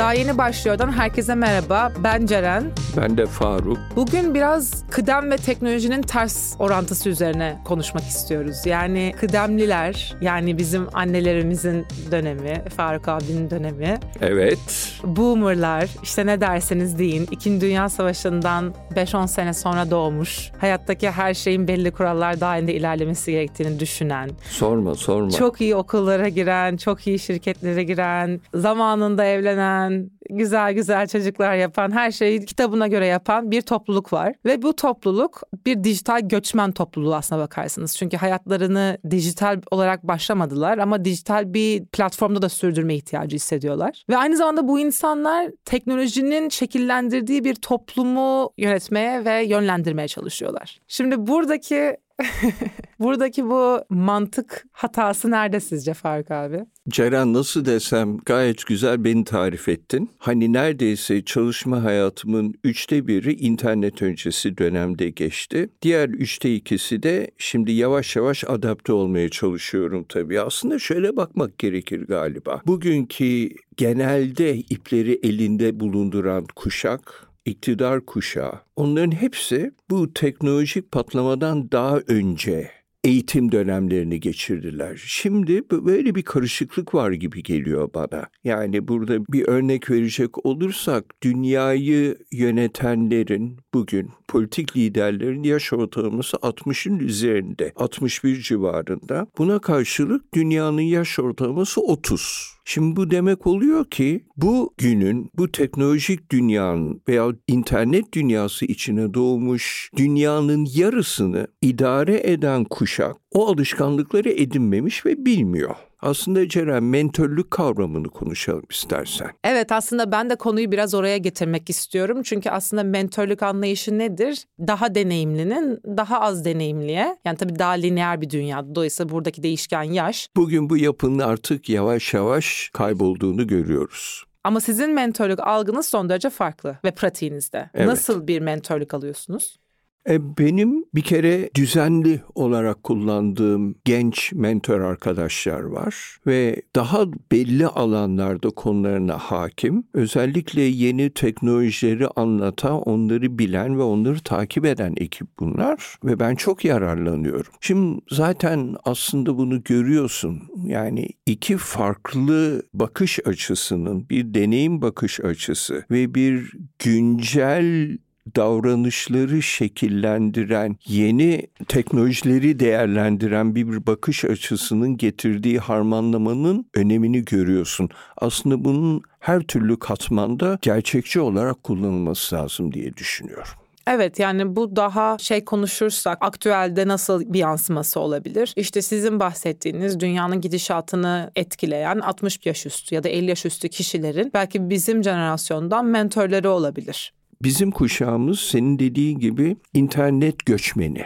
Daha yeni başlıyordan herkese merhaba. Ben Ceren. Ben de Faruk. Bugün biraz kıdem ve teknolojinin ters orantısı üzerine konuşmak istiyoruz. Yani kıdemliler, yani bizim annelerimizin dönemi, Faruk abinin dönemi. Evet. Boomerlar, işte ne derseniz deyin. İkinci Dünya Savaşı'ndan 5-10 sene sonra doğmuş. Hayattaki her şeyin belli kurallar dahilinde ilerlemesi gerektiğini düşünen. Sorma sorma. Çok iyi okullara giren, çok iyi şirketlere giren, zamanında evlenen, güzel güzel çocuklar yapan, her şeyi kitabına göre yapan bir topluluk var. Ve bu topluluk bir dijital göçmen topluluğu aslına bakarsınız. Çünkü hayatlarını dijital olarak başlamadılar ama dijital bir platformda da sürdürme ihtiyacı hissediyorlar. Ve aynı zamanda bu insanlar teknolojinin şekillendirdiği bir toplumu yönetmeye ve yönlendirmeye çalışıyorlar. Şimdi buradaki Buradaki bu mantık hatası nerede sizce Faruk abi? Ceren nasıl desem gayet güzel beni tarif ettin. Hani neredeyse çalışma hayatımın üçte biri internet öncesi dönemde geçti. Diğer üçte ikisi de şimdi yavaş yavaş adapte olmaya çalışıyorum tabii. Aslında şöyle bakmak gerekir galiba. Bugünkü genelde ipleri elinde bulunduran kuşak iktidar kuşağı onların hepsi bu teknolojik patlamadan daha önce eğitim dönemlerini geçirdiler. Şimdi böyle bir karışıklık var gibi geliyor bana. Yani burada bir örnek verecek olursak dünyayı yönetenlerin bugün politik liderlerin yaş ortalaması 60'ın üzerinde. 61 civarında. Buna karşılık dünyanın yaş ortalaması 30. Şimdi bu demek oluyor ki bu günün bu teknolojik dünyanın veya internet dünyası içine doğmuş dünyanın yarısını idare eden kuşak o alışkanlıkları edinmemiş ve bilmiyor. Aslında Ceren mentörlük kavramını konuşalım istersen. Evet aslında ben de konuyu biraz oraya getirmek istiyorum. Çünkü aslında mentörlük anlayışı nedir? Daha deneyimlinin daha az deneyimliye yani tabii daha lineer bir dünya. Dolayısıyla buradaki değişken yaş. Bugün bu yapının artık yavaş yavaş kaybolduğunu görüyoruz. Ama sizin mentörlük algınız son derece farklı ve pratiğinizde. Evet. Nasıl bir mentörlük alıyorsunuz? E, benim bir kere düzenli olarak kullandığım genç mentor arkadaşlar var ve daha belli alanlarda konularına hakim. Özellikle yeni teknolojileri anlatan, onları bilen ve onları takip eden ekip bunlar ve ben çok yararlanıyorum. Şimdi zaten aslında bunu görüyorsun. Yani iki farklı bakış açısının bir deneyim bakış açısı ve bir güncel davranışları şekillendiren, yeni teknolojileri değerlendiren bir bakış açısının getirdiği harmanlamanın önemini görüyorsun. Aslında bunun her türlü katmanda gerçekçi olarak kullanılması lazım diye düşünüyorum. Evet yani bu daha şey konuşursak aktüelde nasıl bir yansıması olabilir? İşte sizin bahsettiğiniz dünyanın gidişatını etkileyen 60 yaş üstü ya da 50 yaş üstü kişilerin belki bizim jenerasyondan mentörleri olabilir. Bizim kuşağımız senin dediğin gibi internet göçmeni.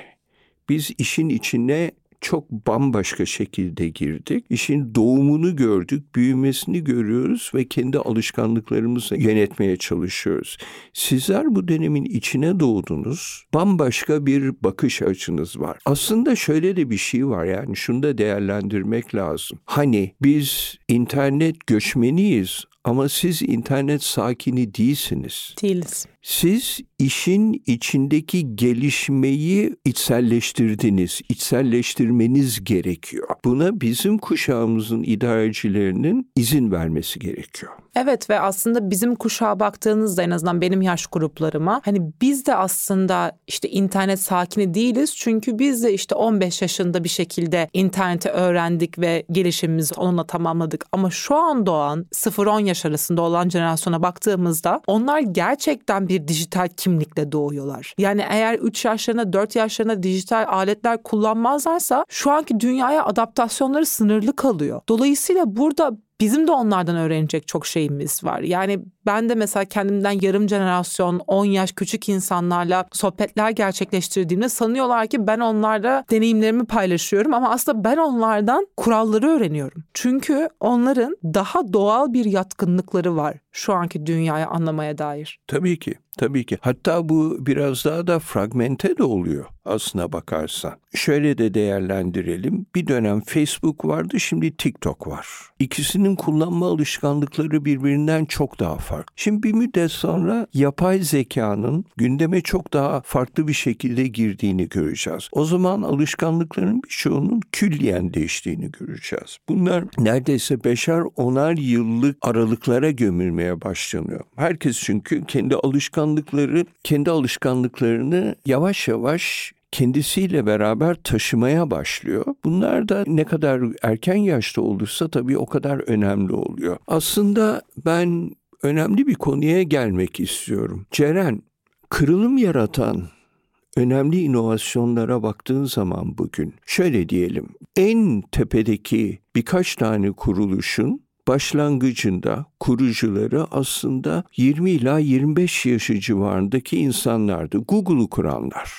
Biz işin içine çok bambaşka şekilde girdik. İşin doğumunu gördük, büyümesini görüyoruz ve kendi alışkanlıklarımızı yönetmeye çalışıyoruz. Sizler bu dönemin içine doğdunuz. Bambaşka bir bakış açınız var. Aslında şöyle de bir şey var yani şunu da değerlendirmek lazım. Hani biz internet göçmeniyiz Ama siz internet sakini değilsiniz. Değiliz. Siz işin içindeki gelişmeyi içselleştirdiniz, içselleştirmeniz gerekiyor. Buna bizim kuşağımızın idarecilerinin izin vermesi gerekiyor. Evet ve aslında bizim kuşağa baktığınızda en azından benim yaş gruplarıma hani biz de aslında işte internet sakini değiliz. Çünkü biz de işte 15 yaşında bir şekilde interneti öğrendik ve gelişimimizi onunla tamamladık. Ama şu an doğan 0-10 yaş arasında olan jenerasyona baktığımızda onlar gerçekten bir dijital kimlikle doğuyorlar. Yani eğer 3 yaşlarında 4 yaşlarında dijital aletler kullanmazlarsa şu anki dünyaya adaptasyonları sınırlı kalıyor. Dolayısıyla burada bizim de onlardan öğrenecek çok şeyimiz var. Yani ben de mesela kendimden yarım jenerasyon 10 yaş küçük insanlarla sohbetler gerçekleştirdiğimde sanıyorlar ki ben onlarla deneyimlerimi paylaşıyorum ama aslında ben onlardan kuralları öğreniyorum. Çünkü onların daha doğal bir yatkınlıkları var şu anki dünyayı anlamaya dair. Tabii ki. Tabii ki. Hatta bu biraz daha da fragmente de oluyor aslına bakarsan. Şöyle de değerlendirelim. Bir dönem Facebook vardı, şimdi TikTok var. İkisinin kullanma alışkanlıkları birbirinden çok daha farklı. Şimdi bir müddet sonra yapay zekanın gündeme çok daha farklı bir şekilde girdiğini göreceğiz. O zaman alışkanlıkların birçoğunun külliyen değiştiğini göreceğiz. Bunlar neredeyse beşer onar yıllık aralıklara gömülmeye başlanıyor. Herkes çünkü kendi alışkanlıkları, kendi alışkanlıklarını yavaş yavaş kendisiyle beraber taşımaya başlıyor. Bunlar da ne kadar erken yaşta olursa tabii o kadar önemli oluyor. Aslında ben önemli bir konuya gelmek istiyorum. Ceren, kırılım yaratan önemli inovasyonlara baktığın zaman bugün şöyle diyelim. En tepedeki birkaç tane kuruluşun başlangıcında kurucuları aslında 20 ila 25 yaşı civarındaki insanlardı. Google'u kuranlar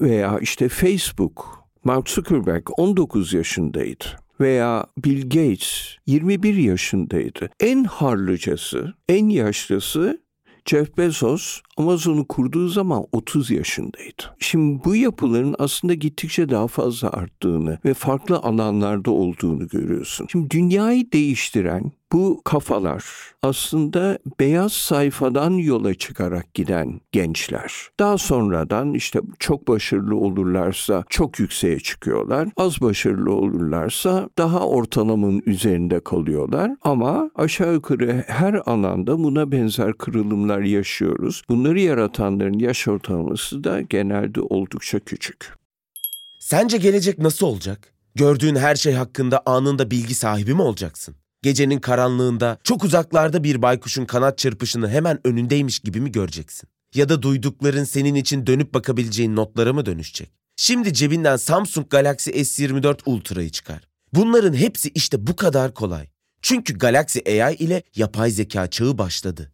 veya işte Facebook, Mark Zuckerberg 19 yaşındaydı veya Bill Gates 21 yaşındaydı. En harlıcası, en yaşlısı Jeff Bezos Amazon'u kurduğu zaman 30 yaşındaydı. Şimdi bu yapıların aslında gittikçe daha fazla arttığını ve farklı alanlarda olduğunu görüyorsun. Şimdi dünyayı değiştiren bu kafalar aslında beyaz sayfadan yola çıkarak giden gençler. Daha sonradan işte çok başarılı olurlarsa çok yükseğe çıkıyorlar. Az başarılı olurlarsa daha ortalamanın üzerinde kalıyorlar. Ama aşağı yukarı her alanda buna benzer kırılımlar yaşıyoruz. Bunları yaratanların yaş ortalaması da genelde oldukça küçük. Sence gelecek nasıl olacak? Gördüğün her şey hakkında anında bilgi sahibi mi olacaksın? Gecenin karanlığında çok uzaklarda bir baykuşun kanat çırpışını hemen önündeymiş gibi mi göreceksin? Ya da duydukların senin için dönüp bakabileceğin notlara mı dönüşecek? Şimdi cebinden Samsung Galaxy S24 Ultra'yı çıkar. Bunların hepsi işte bu kadar kolay. Çünkü Galaxy AI ile yapay zeka çağı başladı.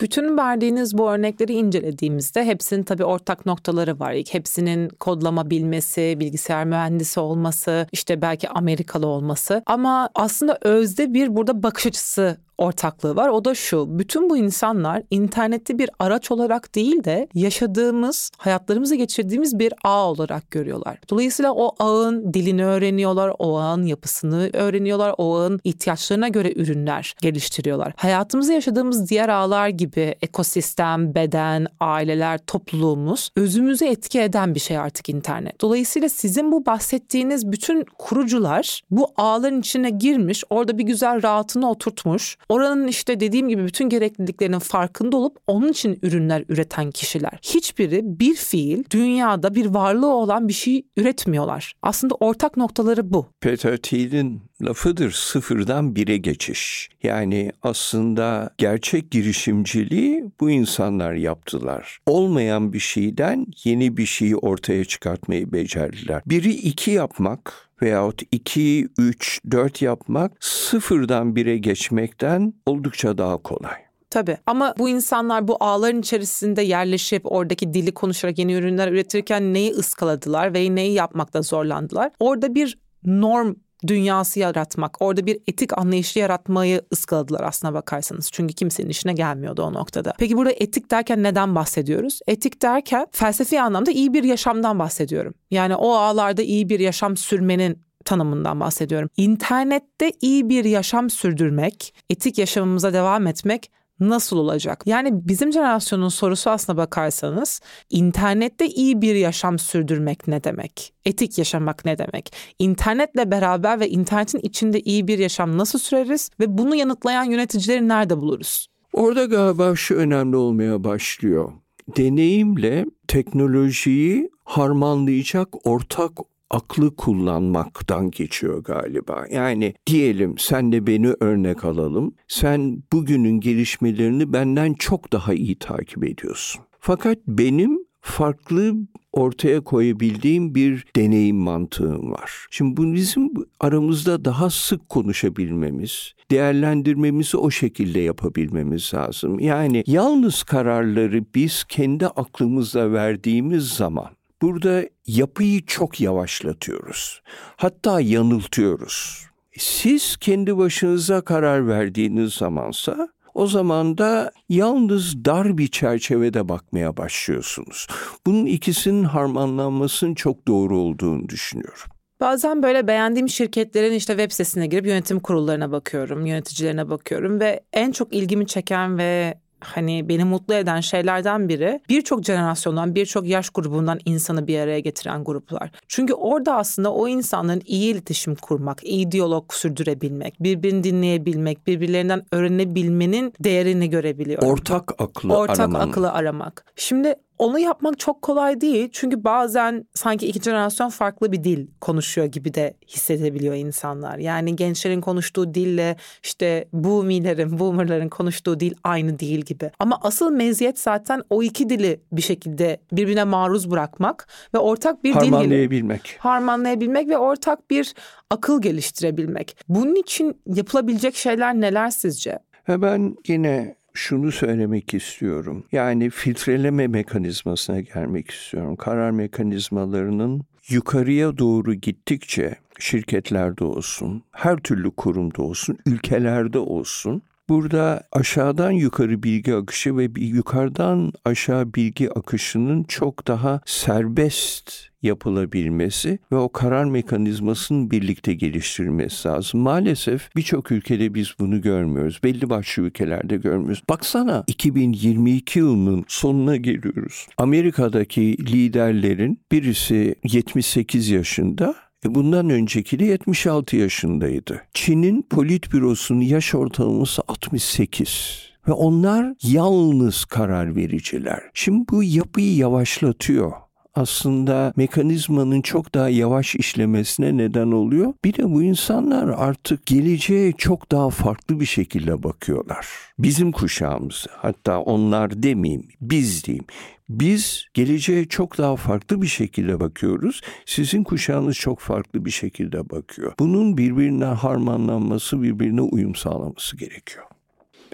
Bütün verdiğiniz bu örnekleri incelediğimizde hepsinin tabii ortak noktaları var. Hepsinin kodlama bilmesi, bilgisayar mühendisi olması, işte belki Amerikalı olması. Ama aslında özde bir burada bakış açısı ortaklığı var. O da şu. Bütün bu insanlar internette bir araç olarak değil de yaşadığımız, hayatlarımızı geçirdiğimiz bir ağ olarak görüyorlar. Dolayısıyla o ağın dilini öğreniyorlar, o ağın yapısını öğreniyorlar, o ağın ihtiyaçlarına göre ürünler geliştiriyorlar. Hayatımızda yaşadığımız diğer ağlar gibi ekosistem, beden, aileler, topluluğumuz özümüzü etki eden bir şey artık internet. Dolayısıyla sizin bu bahsettiğiniz bütün kurucular bu ağların içine girmiş, orada bir güzel rahatını oturtmuş Oranın işte dediğim gibi bütün gerekliliklerinin farkında olup onun için ürünler üreten kişiler. Hiçbiri bir fiil dünyada bir varlığı olan bir şey üretmiyorlar. Aslında ortak noktaları bu. Peter Thiel'in lafıdır sıfırdan bire geçiş. Yani aslında gerçek girişimciliği bu insanlar yaptılar. Olmayan bir şeyden yeni bir şeyi ortaya çıkartmayı becerdiler. Biri iki yapmak veyahut 2, 3, 4 yapmak sıfırdan bire geçmekten oldukça daha kolay. Tabii ama bu insanlar bu ağların içerisinde yerleşip oradaki dili konuşarak yeni ürünler üretirken neyi ıskaladılar ve neyi yapmakta zorlandılar? Orada bir norm dünyası yaratmak, orada bir etik anlayışı yaratmayı ıskaladılar aslına bakarsanız. Çünkü kimsenin işine gelmiyordu o noktada. Peki burada etik derken neden bahsediyoruz? Etik derken felsefi anlamda iyi bir yaşamdan bahsediyorum. Yani o ağlarda iyi bir yaşam sürmenin tanımından bahsediyorum. İnternette iyi bir yaşam sürdürmek, etik yaşamımıza devam etmek nasıl olacak? Yani bizim jenerasyonun sorusu aslına bakarsanız internette iyi bir yaşam sürdürmek ne demek? Etik yaşamak ne demek? İnternetle beraber ve internetin içinde iyi bir yaşam nasıl süreriz ve bunu yanıtlayan yöneticileri nerede buluruz? Orada galiba şu önemli olmaya başlıyor. Deneyimle teknolojiyi harmanlayacak ortak aklı kullanmaktan geçiyor galiba. Yani diyelim sen de beni örnek alalım. Sen bugünün gelişmelerini benden çok daha iyi takip ediyorsun. Fakat benim farklı ortaya koyabildiğim bir deneyim mantığım var. Şimdi bu bizim aramızda daha sık konuşabilmemiz, değerlendirmemizi o şekilde yapabilmemiz lazım. Yani yalnız kararları biz kendi aklımızla verdiğimiz zaman burada yapıyı çok yavaşlatıyoruz. Hatta yanıltıyoruz. Siz kendi başınıza karar verdiğiniz zamansa o zaman da yalnız dar bir çerçevede bakmaya başlıyorsunuz. Bunun ikisinin harmanlanmasının çok doğru olduğunu düşünüyorum. Bazen böyle beğendiğim şirketlerin işte web sitesine girip yönetim kurullarına bakıyorum, yöneticilerine bakıyorum ve en çok ilgimi çeken ve hani beni mutlu eden şeylerden biri birçok jenerasyondan, birçok yaş grubundan insanı bir araya getiren gruplar. Çünkü orada aslında o insanların iyi iletişim kurmak, iyi diyalog sürdürebilmek, birbirini dinleyebilmek, birbirlerinden öğrenebilmenin değerini görebiliyor. Ortak aklı Ortak aramanın. akıllı aramak. Şimdi onu yapmak çok kolay değil. Çünkü bazen sanki iki jenerasyon farklı bir dil konuşuyor gibi de hissedebiliyor insanlar. Yani gençlerin konuştuğu dille işte boomilerin, boomerların konuştuğu dil aynı değil gibi. Ama asıl meziyet zaten o iki dili bir şekilde birbirine maruz bırakmak ve ortak bir dil Harmanlayabilmek. harmanlayabilmek ve ortak bir akıl geliştirebilmek. Bunun için yapılabilecek şeyler neler sizce? Ben yine şunu söylemek istiyorum. Yani filtreleme mekanizmasına gelmek istiyorum. Karar mekanizmalarının yukarıya doğru gittikçe şirketlerde olsun, her türlü kurumda olsun, ülkelerde olsun Burada aşağıdan yukarı bilgi akışı ve yukarıdan aşağı bilgi akışının çok daha serbest yapılabilmesi ve o karar mekanizmasının birlikte geliştirilmesi lazım. Maalesef birçok ülkede biz bunu görmüyoruz. Belli başlı ülkelerde görmüyoruz. Baksana 2022 yılının sonuna geliyoruz. Amerika'daki liderlerin birisi 78 yaşında, bundan önceki de 76 yaşındaydı. Çin'in politbürosunun yaş ortalaması 68 ve onlar yalnız karar vericiler. Şimdi bu yapıyı yavaşlatıyor aslında mekanizmanın çok daha yavaş işlemesine neden oluyor. Bir de bu insanlar artık geleceğe çok daha farklı bir şekilde bakıyorlar. Bizim kuşağımız hatta onlar demeyeyim biz diyeyim. Biz geleceğe çok daha farklı bir şekilde bakıyoruz. Sizin kuşağınız çok farklı bir şekilde bakıyor. Bunun birbirine harmanlanması, birbirine uyum sağlaması gerekiyor.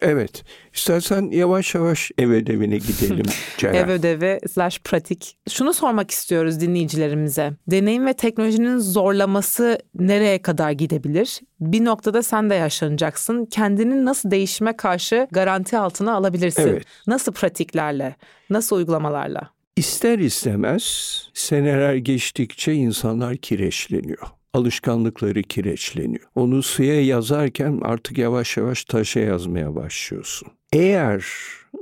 Evet. İstersen yavaş yavaş ev ödevine gidelim. Ev ödevi slash pratik. Şunu sormak istiyoruz dinleyicilerimize. Deneyim ve teknolojinin zorlaması nereye kadar gidebilir? Bir noktada sen de yaşlanacaksın. Kendini nasıl değişime karşı garanti altına alabilirsin? Evet. Nasıl pratiklerle? Nasıl uygulamalarla? İster istemez seneler geçtikçe insanlar kireçleniyor. Alışkanlıkları kireçleniyor. Onu suya yazarken artık yavaş yavaş taşa yazmaya başlıyorsun. Eğer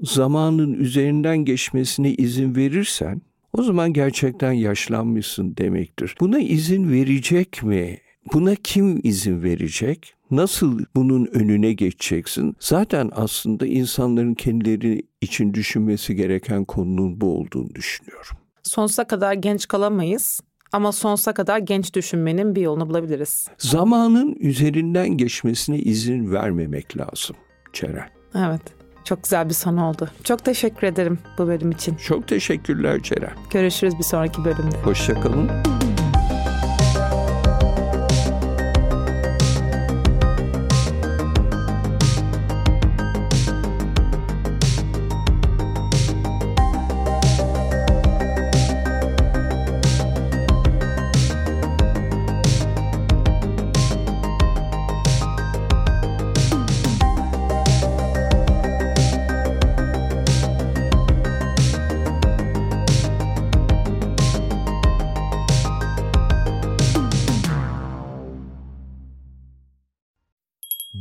zamanın üzerinden geçmesine izin verirsen o zaman gerçekten yaşlanmışsın demektir. Buna izin verecek mi? Buna kim izin verecek? Nasıl bunun önüne geçeceksin? Zaten aslında insanların kendileri için düşünmesi gereken konunun bu olduğunu düşünüyorum. Sonsuza kadar genç kalamayız. Ama sonsuza kadar genç düşünmenin bir yolunu bulabiliriz. Zamanın üzerinden geçmesine izin vermemek lazım Ceren. Evet. Çok güzel bir son oldu. Çok teşekkür ederim bu bölüm için. Çok teşekkürler Ceren. Görüşürüz bir sonraki bölümde. Hoşçakalın.